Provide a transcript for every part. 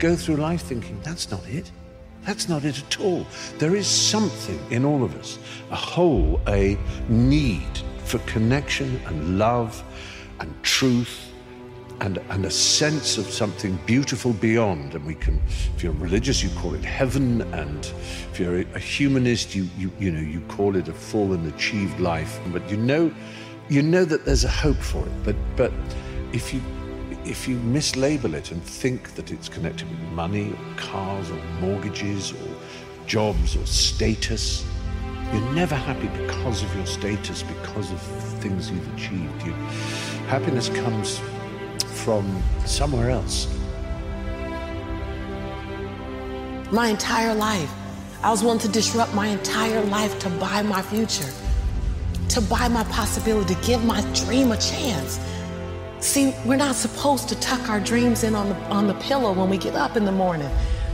Go through life thinking, that's not it. That's not it at all. There is something in all of us, a whole, a need for connection and love and truth and, and a sense of something beautiful beyond. And we can, if you're religious, you call it heaven. And if you're a humanist, you, you, you know, you call it a full and achieved life. But you know, you know that there's a hope for it. But, but if you if you mislabel it and think that it's connected with money or cars or mortgages or jobs or status, you're never happy because of your status, because of things you've achieved. You, happiness comes from somewhere else. My entire life, I was willing to disrupt my entire life to buy my future, to buy my possibility, to give my dream a chance. See, we're not supposed to tuck our dreams in on the, on the pillow when we get up in the morning.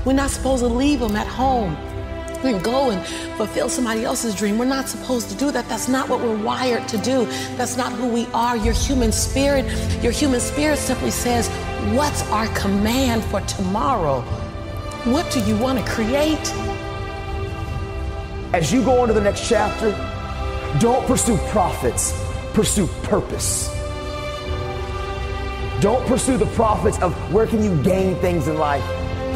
We're not supposed to leave them at home and go and fulfill somebody else's dream. We're not supposed to do that. That's not what we're wired to do. That's not who we are. Your human spirit, your human spirit simply says, What's our command for tomorrow? What do you want to create? As you go on to the next chapter, don't pursue profits, pursue purpose. Don't pursue the profits of where can you gain things in life.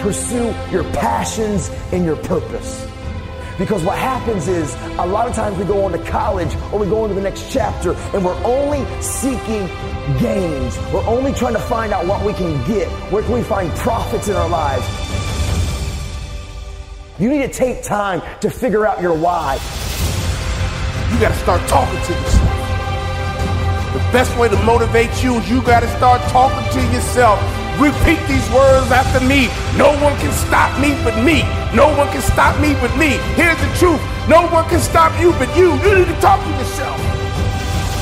Pursue your passions and your purpose. Because what happens is a lot of times we go on to college or we go into the next chapter and we're only seeking gains. We're only trying to find out what we can get. Where can we find profits in our lives? You need to take time to figure out your why. You got to start talking to yourself. The best way to motivate you is you got to start talking to yourself. Repeat these words after me. No one can stop me but me. No one can stop me but me. Here's the truth. No one can stop you but you. You need to talk to yourself.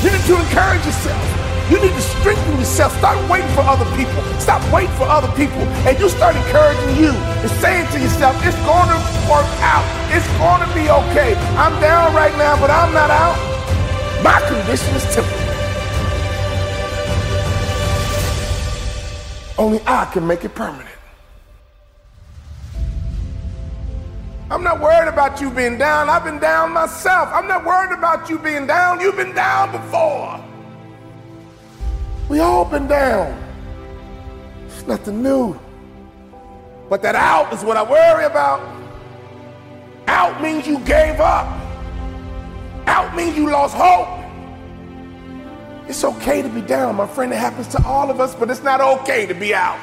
You need to encourage yourself. You need to strengthen yourself. Stop waiting for other people. Stop waiting for other people. And you start encouraging you and saying to yourself, it's going to work out. It's going to be okay. I'm down right now, but I'm not out. My condition is temporary. Only I can make it permanent. I'm not worried about you being down. I've been down myself. I'm not worried about you being down. You've been down before. We all been down. It's nothing new. But that out is what I worry about. Out means you gave up. Out means you lost hope. It's okay to be down, my friend. It happens to all of us, but it's not okay to be out.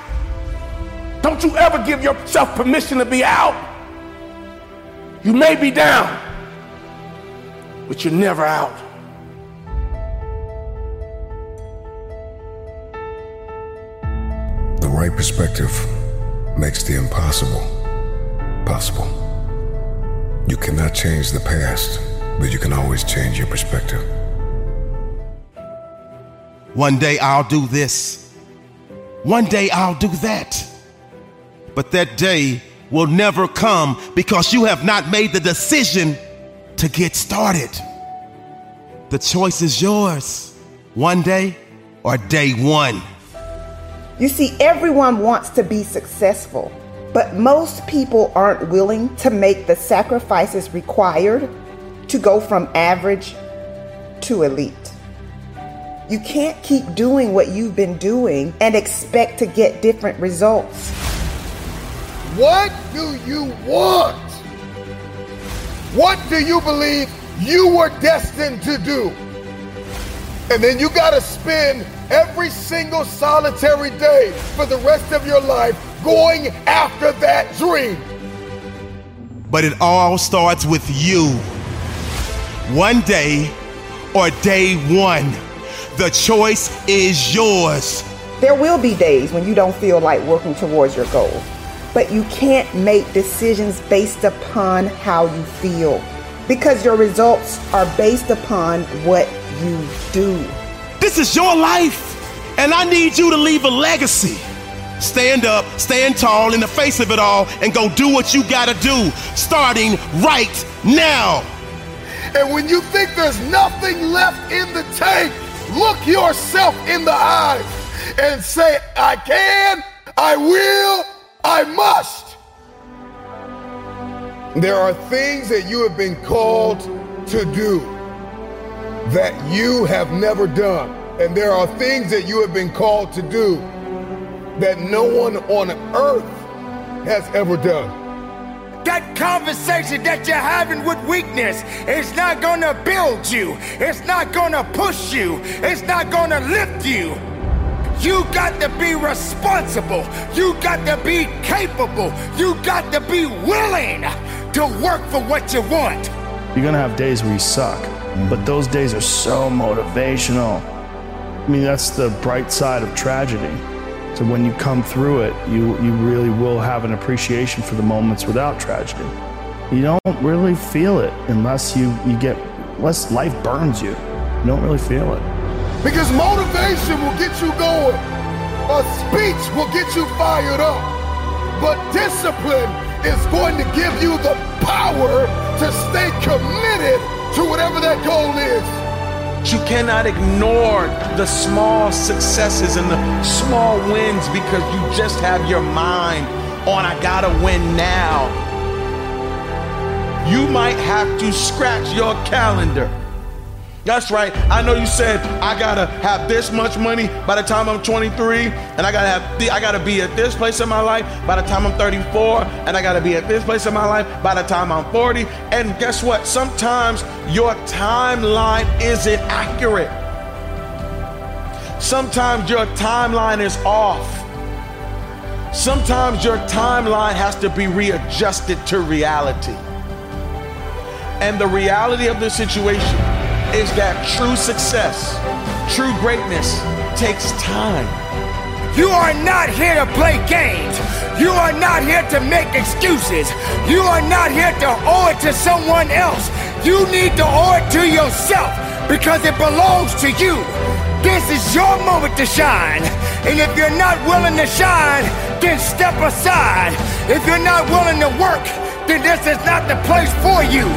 Don't you ever give yourself permission to be out. You may be down, but you're never out. The right perspective makes the impossible possible. You cannot change the past, but you can always change your perspective. One day I'll do this. One day I'll do that. But that day will never come because you have not made the decision to get started. The choice is yours. One day or day one. You see, everyone wants to be successful, but most people aren't willing to make the sacrifices required to go from average to elite. You can't keep doing what you've been doing and expect to get different results. What do you want? What do you believe you were destined to do? And then you got to spend every single solitary day for the rest of your life going after that dream. But it all starts with you. One day or day one. The choice is yours. There will be days when you don't feel like working towards your goal, but you can't make decisions based upon how you feel because your results are based upon what you do. This is your life, and I need you to leave a legacy. Stand up, stand tall in the face of it all, and go do what you gotta do, starting right now. And when you think there's nothing left in the tank, look yourself in the eyes and say, I can, I will, I must. There are things that you have been called to do that you have never done. And there are things that you have been called to do that no one on earth has ever done. That conversation that you're having with weakness is not gonna build you. It's not gonna push you. It's not gonna lift you. You got to be responsible. You got to be capable. You got to be willing to work for what you want. You're gonna have days where you suck, but those days are so motivational. I mean, that's the bright side of tragedy. So when you come through it, you, you really will have an appreciation for the moments without tragedy. You don't really feel it unless you, you get, unless life burns you. You don't really feel it. Because motivation will get you going. A speech will get you fired up. But discipline is going to give you the power to stay committed to whatever that goal is. You cannot ignore the small successes and the small wins because you just have your mind on, I gotta win now. You might have to scratch your calendar. That's right. I know you said I gotta have this much money by the time I'm 23, and I gotta have the, I gotta be at this place in my life by the time I'm 34, and I gotta be at this place in my life by the time I'm 40. And guess what? Sometimes your timeline isn't accurate. Sometimes your timeline is off. Sometimes your timeline has to be readjusted to reality. And the reality of the situation is that true success, true greatness takes time. You are not here to play games. You are not here to make excuses. You are not here to owe it to someone else. You need to owe it to yourself because it belongs to you. This is your moment to shine. And if you're not willing to shine, then step aside. If you're not willing to work, then this is not the place for you.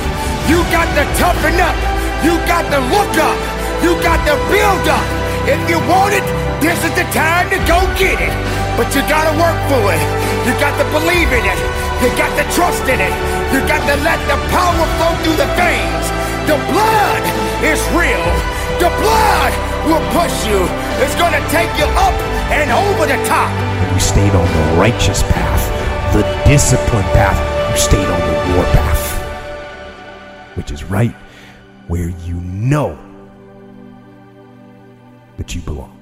You got to toughen up. You got to look up. You got to build up. If you want it, this is the time to go get it. But you gotta work for it. You got to believe in it. You got to trust in it. You got to let the power flow through the veins. The blood is real. The blood will push you. It's gonna take you up and over the top. You stayed on the righteous path, the disciplined path. You stayed on the war path, which is right where you know that you belong.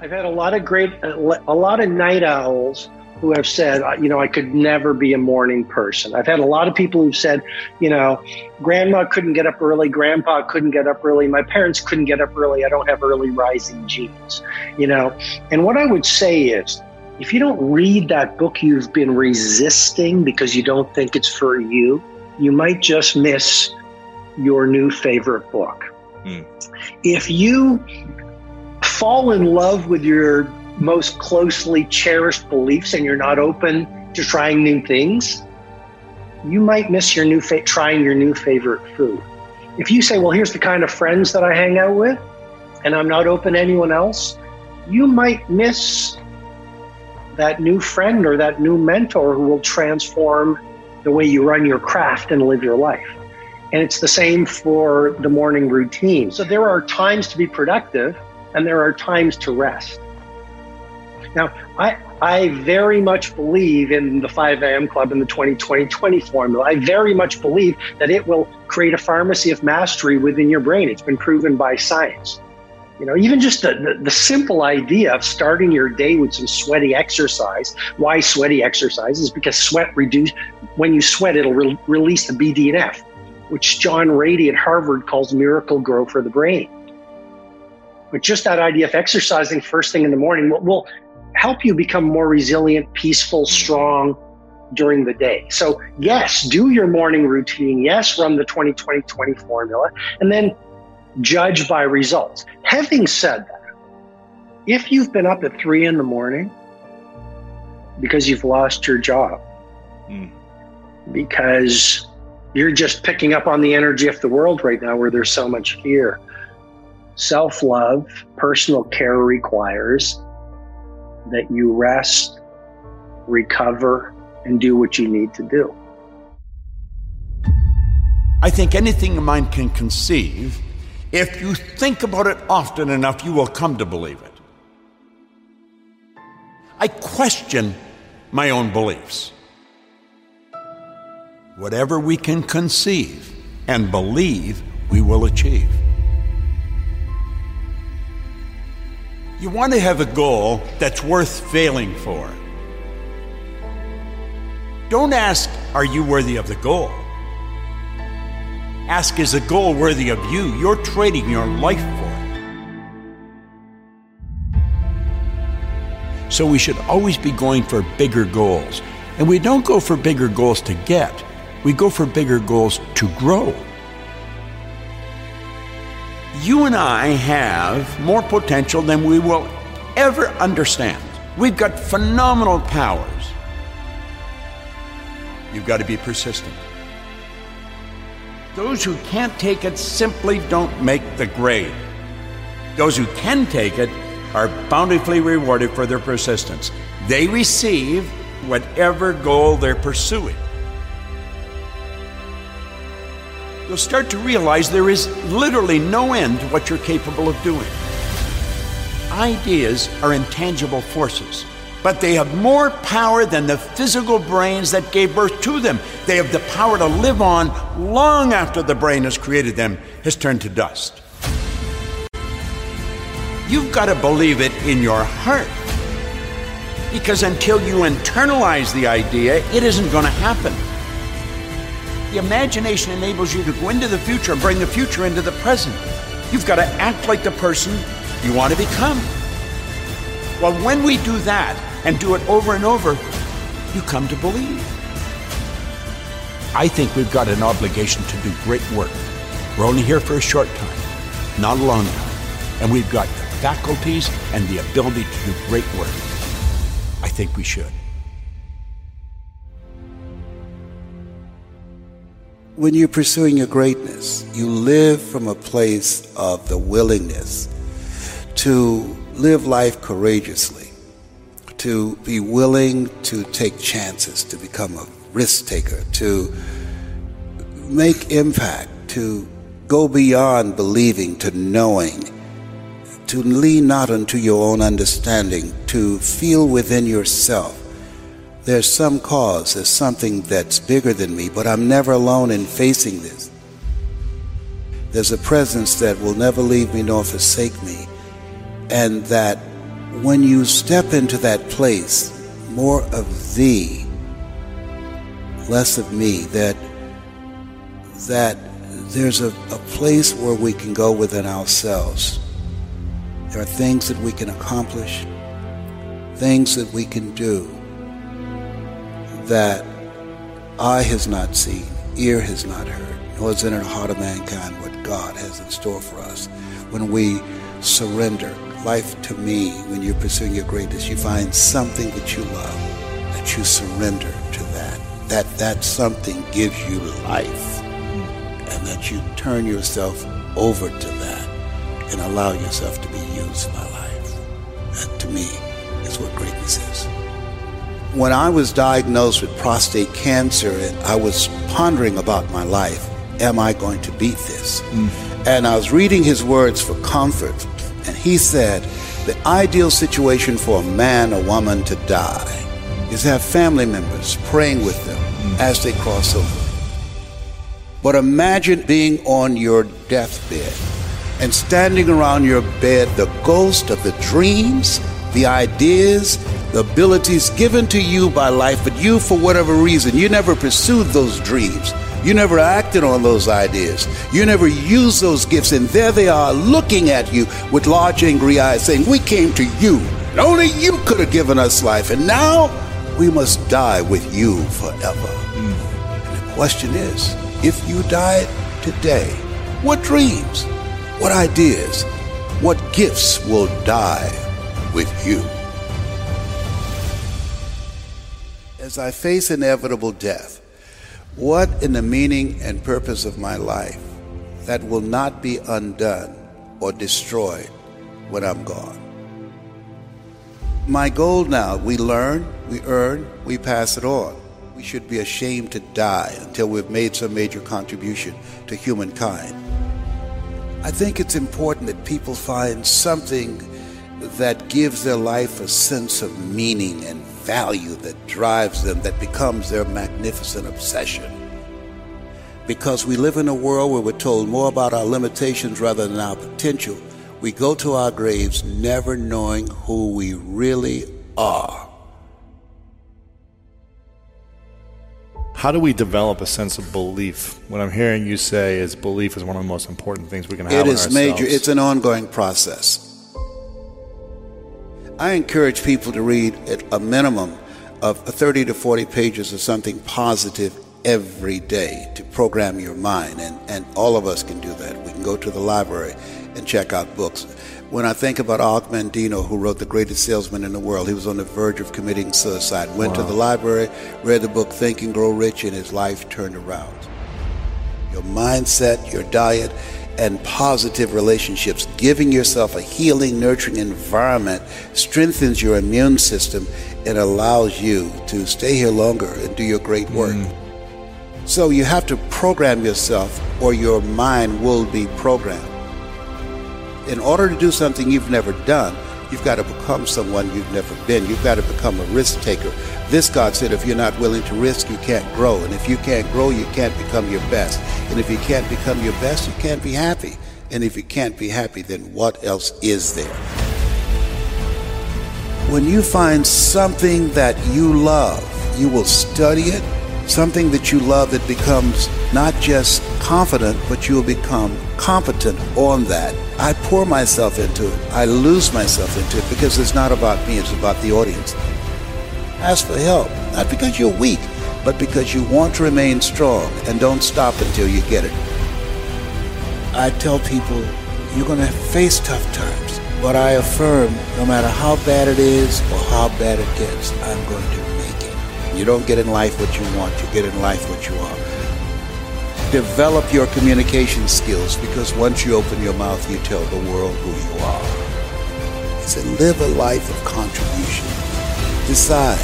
I've had a lot of great, a lot of night owls who have said, uh, you know, I could never be a morning person. I've had a lot of people who've said, you know, grandma couldn't get up early, grandpa couldn't get up early, my parents couldn't get up early, I don't have early rising genes, you know. And what I would say is, if you don't read that book you've been resisting because you don't think it's for you, you might just miss your new favorite book. Hmm. If you fall in love with your most closely cherished beliefs and you're not open to trying new things, you might miss your new fa- trying your new favorite food. If you say, "Well, here's the kind of friends that I hang out with," and I'm not open to anyone else, you might miss that new friend or that new mentor who will transform the way you run your craft and live your life. And it's the same for the morning routine. So there are times to be productive and there are times to rest. Now, I, I very much believe in the 5 a.m. club and the 20 20 20 formula. I very much believe that it will create a pharmacy of mastery within your brain. It's been proven by science. You know, even just the, the, the, simple idea of starting your day with some sweaty exercise. Why sweaty exercise is because sweat reduce when you sweat, it'll re- release the BDNF, which John Ratey at Harvard calls Miracle-Gro for the brain. But just that idea of exercising first thing in the morning will, will help you become more resilient, peaceful, strong during the day. So, yes, do your morning routine. Yes, run the 20 20 20 formula. And then judge by results. Having said that, if you've been up at three in the morning because you've lost your job, mm. because you're just picking up on the energy of the world right now where there's so much fear, self love, personal care requires that you rest, recover, and do what you need to do. I think anything a mind can conceive if you think about it often enough, you will come to believe it. I question my own beliefs. Whatever we can conceive and believe, we will achieve. You want to have a goal that's worth failing for. Don't ask, Are you worthy of the goal? Ask, is a goal worthy of you? You're trading your life for it. So we should always be going for bigger goals. And we don't go for bigger goals to get, we go for bigger goals to grow. You and I have more potential than we will ever understand. We've got phenomenal powers. You've got to be persistent. Those who can't take it simply don't make the grade. Those who can take it are bountifully rewarded for their persistence. They receive whatever goal they're pursuing. You'll start to realize there is literally no end to what you're capable of doing. Ideas are intangible forces but they have more power than the physical brains that gave birth to them. They have the power to live on long after the brain has created them has turned to dust. You've got to believe it in your heart. Because until you internalize the idea, it isn't going to happen. The imagination enables you to go into the future and bring the future into the present. You've got to act like the person you want to become. Well, when we do that, and do it over and over, you come to believe. I think we've got an obligation to do great work. We're only here for a short time, not a long time, and we've got the faculties and the ability to do great work. I think we should. When you're pursuing your greatness, you live from a place of the willingness to live life courageously to be willing to take chances, to become a risk taker, to make impact, to go beyond believing to knowing, to lean not unto your own understanding, to feel within yourself there's some cause, there's something that's bigger than me, but I'm never alone in facing this. There's a presence that will never leave me nor forsake me, and that when you step into that place, more of thee, less of me, that that there's a, a place where we can go within ourselves. There are things that we can accomplish, things that we can do that eye has not seen, ear has not heard, nor is in the heart of mankind what God has in store for us. When we surrender life to me, when you're pursuing your greatness, you find something that you love, that you surrender to that. That that something gives you life. And that you turn yourself over to that and allow yourself to be used by life. That to me is what greatness is. When I was diagnosed with prostate cancer and I was pondering about my life, am I going to beat this? Mm. And I was reading his words for comfort, he said, the ideal situation for a man or woman to die is to have family members praying with them mm. as they cross over. But imagine being on your deathbed and standing around your bed, the ghost of the dreams, the ideas, the abilities given to you by life, but you, for whatever reason, you never pursued those dreams. You never acted on those ideas. You never used those gifts. And there they are looking at you with large, angry eyes saying, We came to you. And only you could have given us life. And now we must die with you forever. And the question is if you died today, what dreams, what ideas, what gifts will die with you? As I face inevitable death, what in the meaning and purpose of my life that will not be undone or destroyed when I'm gone? My goal now, we learn, we earn, we pass it on. We should be ashamed to die until we've made some major contribution to humankind. I think it's important that people find something that gives their life a sense of meaning and value that drives them, that becomes their magnificent obsession. Because we live in a world where we're told more about our limitations rather than our potential, we go to our graves never knowing who we really are. How do we develop a sense of belief? What I'm hearing you say is belief is one of the most important things we can have. It ourselves. major. It's an ongoing process. I encourage people to read at a minimum of 30 to 40 pages of something positive every day to program your mind. And, and all of us can do that. We can go to the library and check out books. When I think about Og Mandino, who wrote The Greatest Salesman in the World, he was on the verge of committing suicide. Went to the library, read the book Think and Grow Rich, and his life turned around your mindset, your diet, and positive relationships. Giving yourself a healing, nurturing environment strengthens your immune system and allows you to stay here longer and do your great work. Mm. So you have to program yourself, or your mind will be programmed. In order to do something you've never done, you've got to become someone you've never been. You've got to become a risk taker. This God said, if you're not willing to risk, you can't grow. And if you can't grow, you can't become your best. And if you can't become your best, you can't be happy. And if you can't be happy, then what else is there? When you find something that you love, you will study it. Something that you love that becomes not just confident, but you will become competent on that. I pour myself into it. I lose myself into it because it's not about me, it's about the audience. Ask for help, not because you're weak, but because you want to remain strong and don't stop until you get it. I tell people you're going to face tough times, but I affirm no matter how bad it is or how bad it gets, I'm going to. You don't get in life what you want, you get in life what you are. Develop your communication skills because once you open your mouth, you tell the world who you are. Said, live a life of contribution. Decide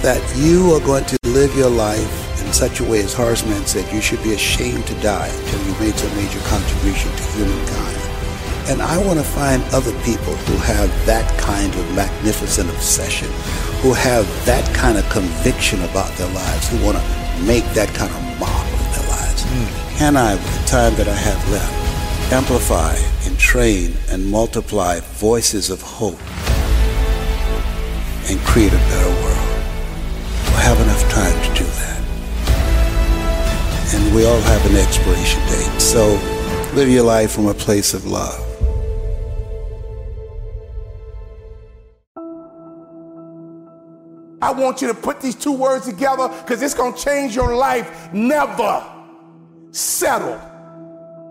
that you are going to live your life in such a way, as Horace Mann said, you should be ashamed to die until you've made some major contribution to humankind. And I want to find other people who have that kind of magnificent obsession, who have that kind of conviction about their lives, who want to make that kind of mark with their lives. Hmm. Can I, with the time that I have left, amplify and train and multiply voices of hope and create a better world? We'll have enough time to do that. And we all have an expiration date. So live your life from a place of love. I want you to put these two words together because it's going to change your life. Never, settle.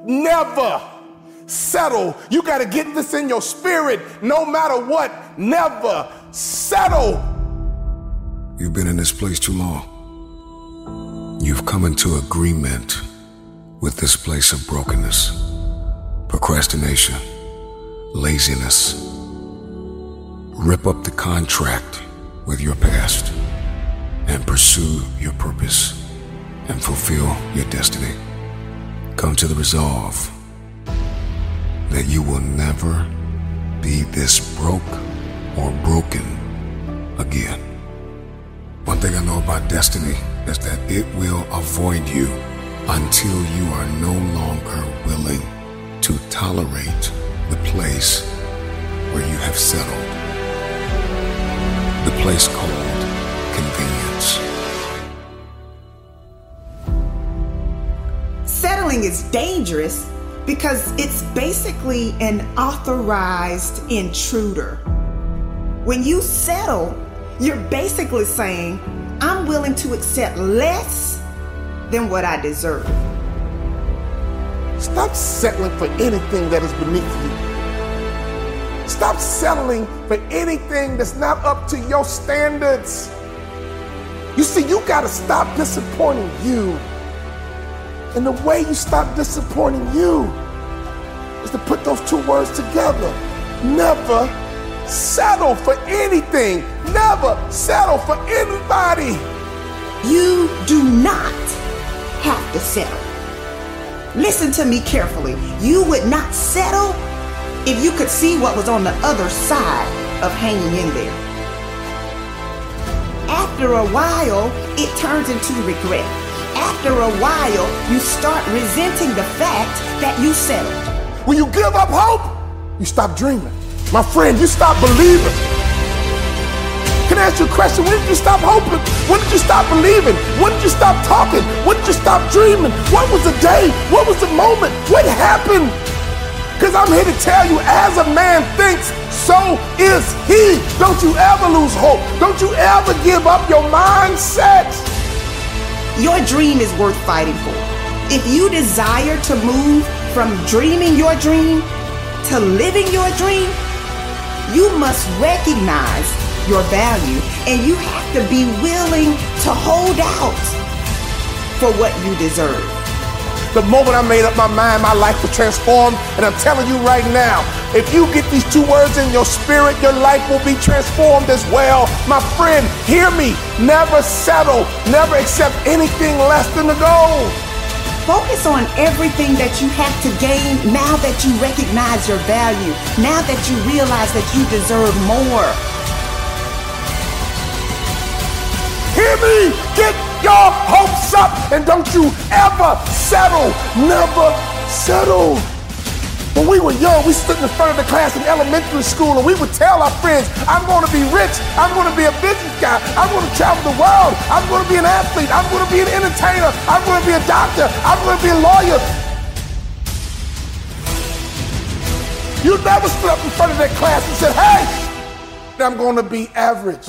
Never settle. You got to get this in your spirit no matter what. Never settle. You've been in this place too long. You've come into agreement with this place of brokenness, procrastination, laziness. Rip up the contract with your past and pursue your purpose and fulfill your destiny. Come to the resolve that you will never be this broke or broken again. One thing I know about destiny is that it will avoid you until you are no longer willing to tolerate the place where you have settled. The place called convenience. Settling is dangerous because it's basically an authorized intruder. When you settle, you're basically saying, I'm willing to accept less than what I deserve. Stop settling for anything that is beneath you. Stop settling for anything that's not up to your standards. You see, you got to stop disappointing you. And the way you stop disappointing you is to put those two words together. Never settle for anything. Never settle for anybody. You do not have to settle. Listen to me carefully. You would not settle if you could see what was on the other side of hanging in there. After a while, it turns into regret. After a while, you start resenting the fact that you settled. When you give up hope, you stop dreaming. My friend, you stop believing. Can I ask you a question? When did you stop hoping? When did you stop believing? When did you stop talking? When did you stop dreaming? What was the day? What was the moment? What happened? Because I'm here to tell you, as a man thinks, so is he. Don't you ever lose hope. Don't you ever give up your mindset. Your dream is worth fighting for. If you desire to move from dreaming your dream to living your dream, you must recognize your value and you have to be willing to hold out for what you deserve. The moment I made up my mind, my life was transformed. And I'm telling you right now, if you get these two words in your spirit, your life will be transformed as well. My friend, hear me. Never settle. Never accept anything less than the goal. Focus on everything that you have to gain now that you recognize your value, now that you realize that you deserve more. Hear me? Get your hopes up and don't you ever settle. Never settle. When we were young, we stood in the front of the class in elementary school and we would tell our friends, I'm going to be rich. I'm going to be a business guy. I'm going to travel the world. I'm going to be an athlete. I'm going to be an entertainer. I'm going to be a doctor. I'm going to be a lawyer. You never stood up in front of that class and said, hey, I'm going to be average.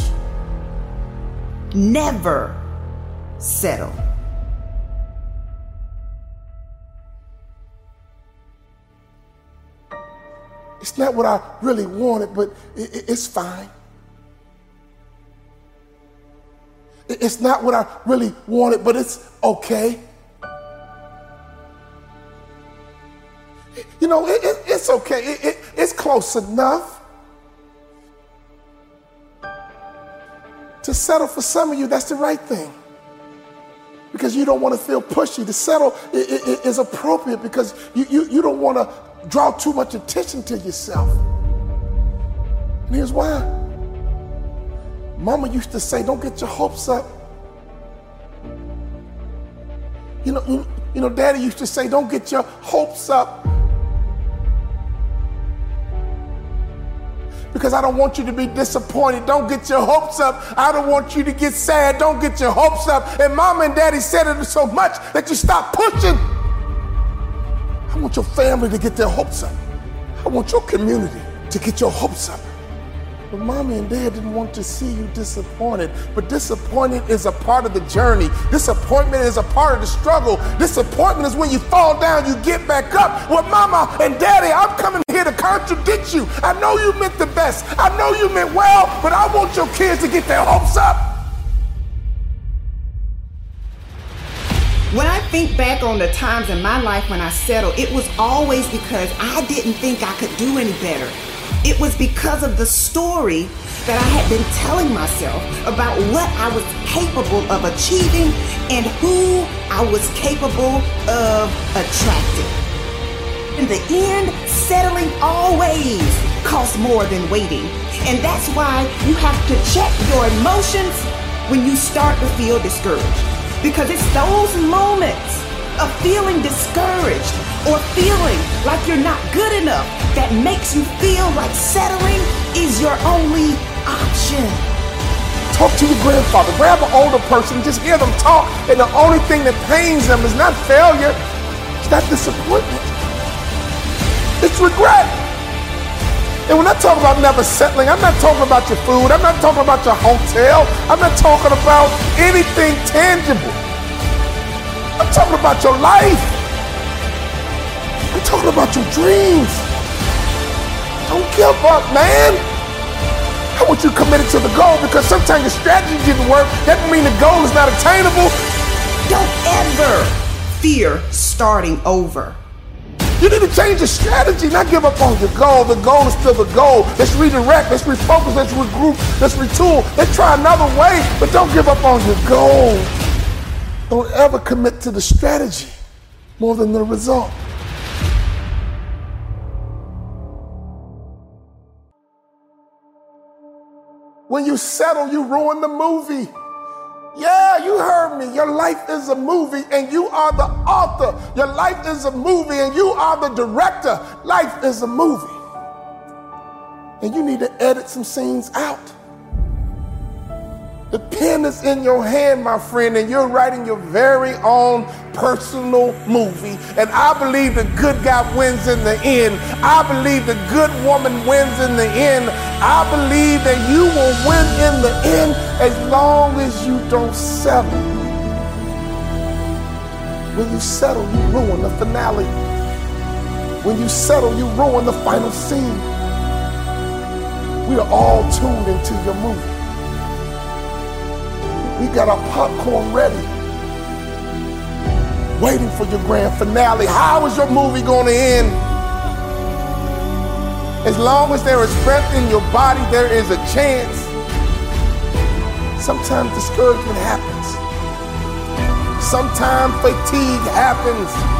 Never settle. It's not what I really wanted, but it, it, it's fine. It's not what I really wanted, but it's okay. You know, it's okay. it's close enough. To settle for some of you, that's the right thing. Because you don't want to feel pushy. To settle is appropriate because you, you, you don't want to draw too much attention to yourself. And here's why. Mama used to say, don't get your hopes up. You know, you, you know, daddy used to say, don't get your hopes up. Because I don't want you to be disappointed. Don't get your hopes up. I don't want you to get sad. Don't get your hopes up. And mom and daddy said it so much that you stop pushing. I want your family to get their hopes up. I want your community to get your hopes up. But mommy and dad didn't want to see you disappointed. But disappointment is a part of the journey. Disappointment is a part of the struggle. Disappointment is when you fall down, you get back up. Well, mama and daddy, I'm coming here to contradict you. I know you meant the best. I know you meant well, but I want your kids to get their hopes up. When I think back on the times in my life when I settled, it was always because I didn't think I could do any better. It was because of the story that I had been telling myself about what I was capable of achieving and who I was capable of attracting. In the end, settling always costs more than waiting. And that's why you have to check your emotions when you start to feel discouraged. Because it's those moments of feeling discouraged or feeling like you're not good enough that makes you feel like settling is your only option. Talk to your grandfather. Grab an older person. Just hear them talk. And the only thing that pains them is not failure, it's not disappointment. It's regret. And when I talk about never settling, I'm not talking about your food. I'm not talking about your hotel. I'm not talking about anything tangible. I'm talking about your life. I'm talking about your dreams. Don't give up, man. I want you committed to the goal because sometimes your strategy didn't work. That doesn't mean the goal is not attainable. Don't ever fear starting over. You need to change your strategy, not give up on your goal. The goal is still the goal. Let's redirect, let's refocus, let's regroup, let's retool, let's try another way, but don't give up on your goal. Don't ever commit to the strategy more than the result. When you settle, you ruin the movie. Yeah, you heard me. Your life is a movie and you are the author. Your life is a movie and you are the director. Life is a movie. And you need to edit some scenes out. The pen is in your hand, my friend, and you're writing your very own personal movie. And I believe the good guy wins in the end. I believe the good woman wins in the end. I believe that you will win in the end as long as you don't settle. When you settle, you ruin the finale. When you settle, you ruin the final scene. We are all tuned into your movie. We got our popcorn ready, waiting for your grand finale. How is your movie going to end? As long as there is breath in your body, there is a chance. Sometimes discouragement happens. Sometimes fatigue happens.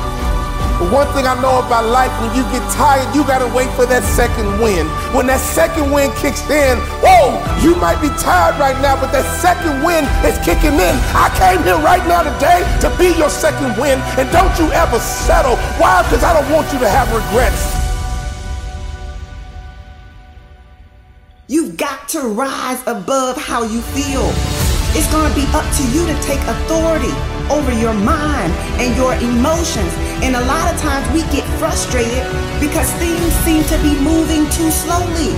One thing I know about life, when you get tired, you gotta wait for that second wind. When that second wind kicks in, whoa, you might be tired right now, but that second wind is kicking in. I came here right now today to be your second wind, and don't you ever settle. Why? Because I don't want you to have regrets. You've got to rise above how you feel. It's going to be up to you to take authority over your mind and your emotions. And a lot of times we get frustrated because things seem to be moving too slowly.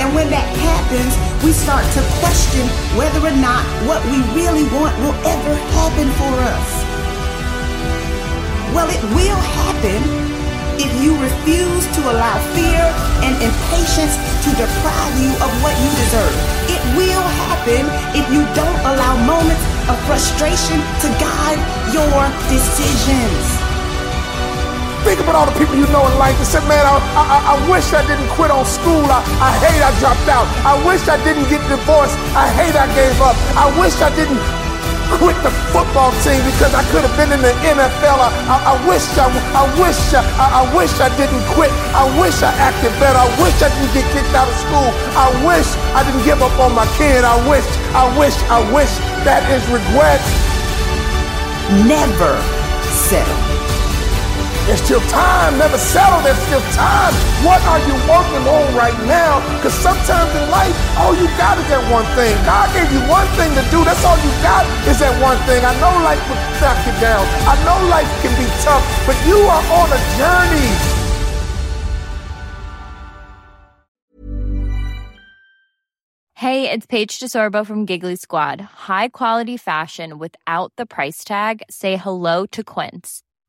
And when that happens, we start to question whether or not what we really want will ever happen for us. Well, it will happen if you refuse to allow fear and impatience to deprive you of what you deserve. It will happen if you don't allow moments of frustration to guide your decisions. Think about all the people you know in life that said, man, I, I, I wish I didn't quit on school. I, I hate I dropped out. I wish I didn't get divorced. I hate I gave up. I wish I didn't quit the football team because I could have been in the NFL. I, I, I wish I, I wish I, I, wish I didn't quit. I wish I acted better. I wish I didn't get kicked out of school. I wish I didn't give up on my kid. I wish, I wish, I wish. That is regret. Never settle. There's still time. Never settle. There's still time. What are you working on right now? Because sometimes in life, all you got is that one thing. God gave you one thing to do. That's all you got is that one thing. I know life will knock you down. I know life can be tough, but you are on a journey. Hey, it's Paige DeSorbo from Giggly Squad. High quality fashion without the price tag. Say hello to Quince.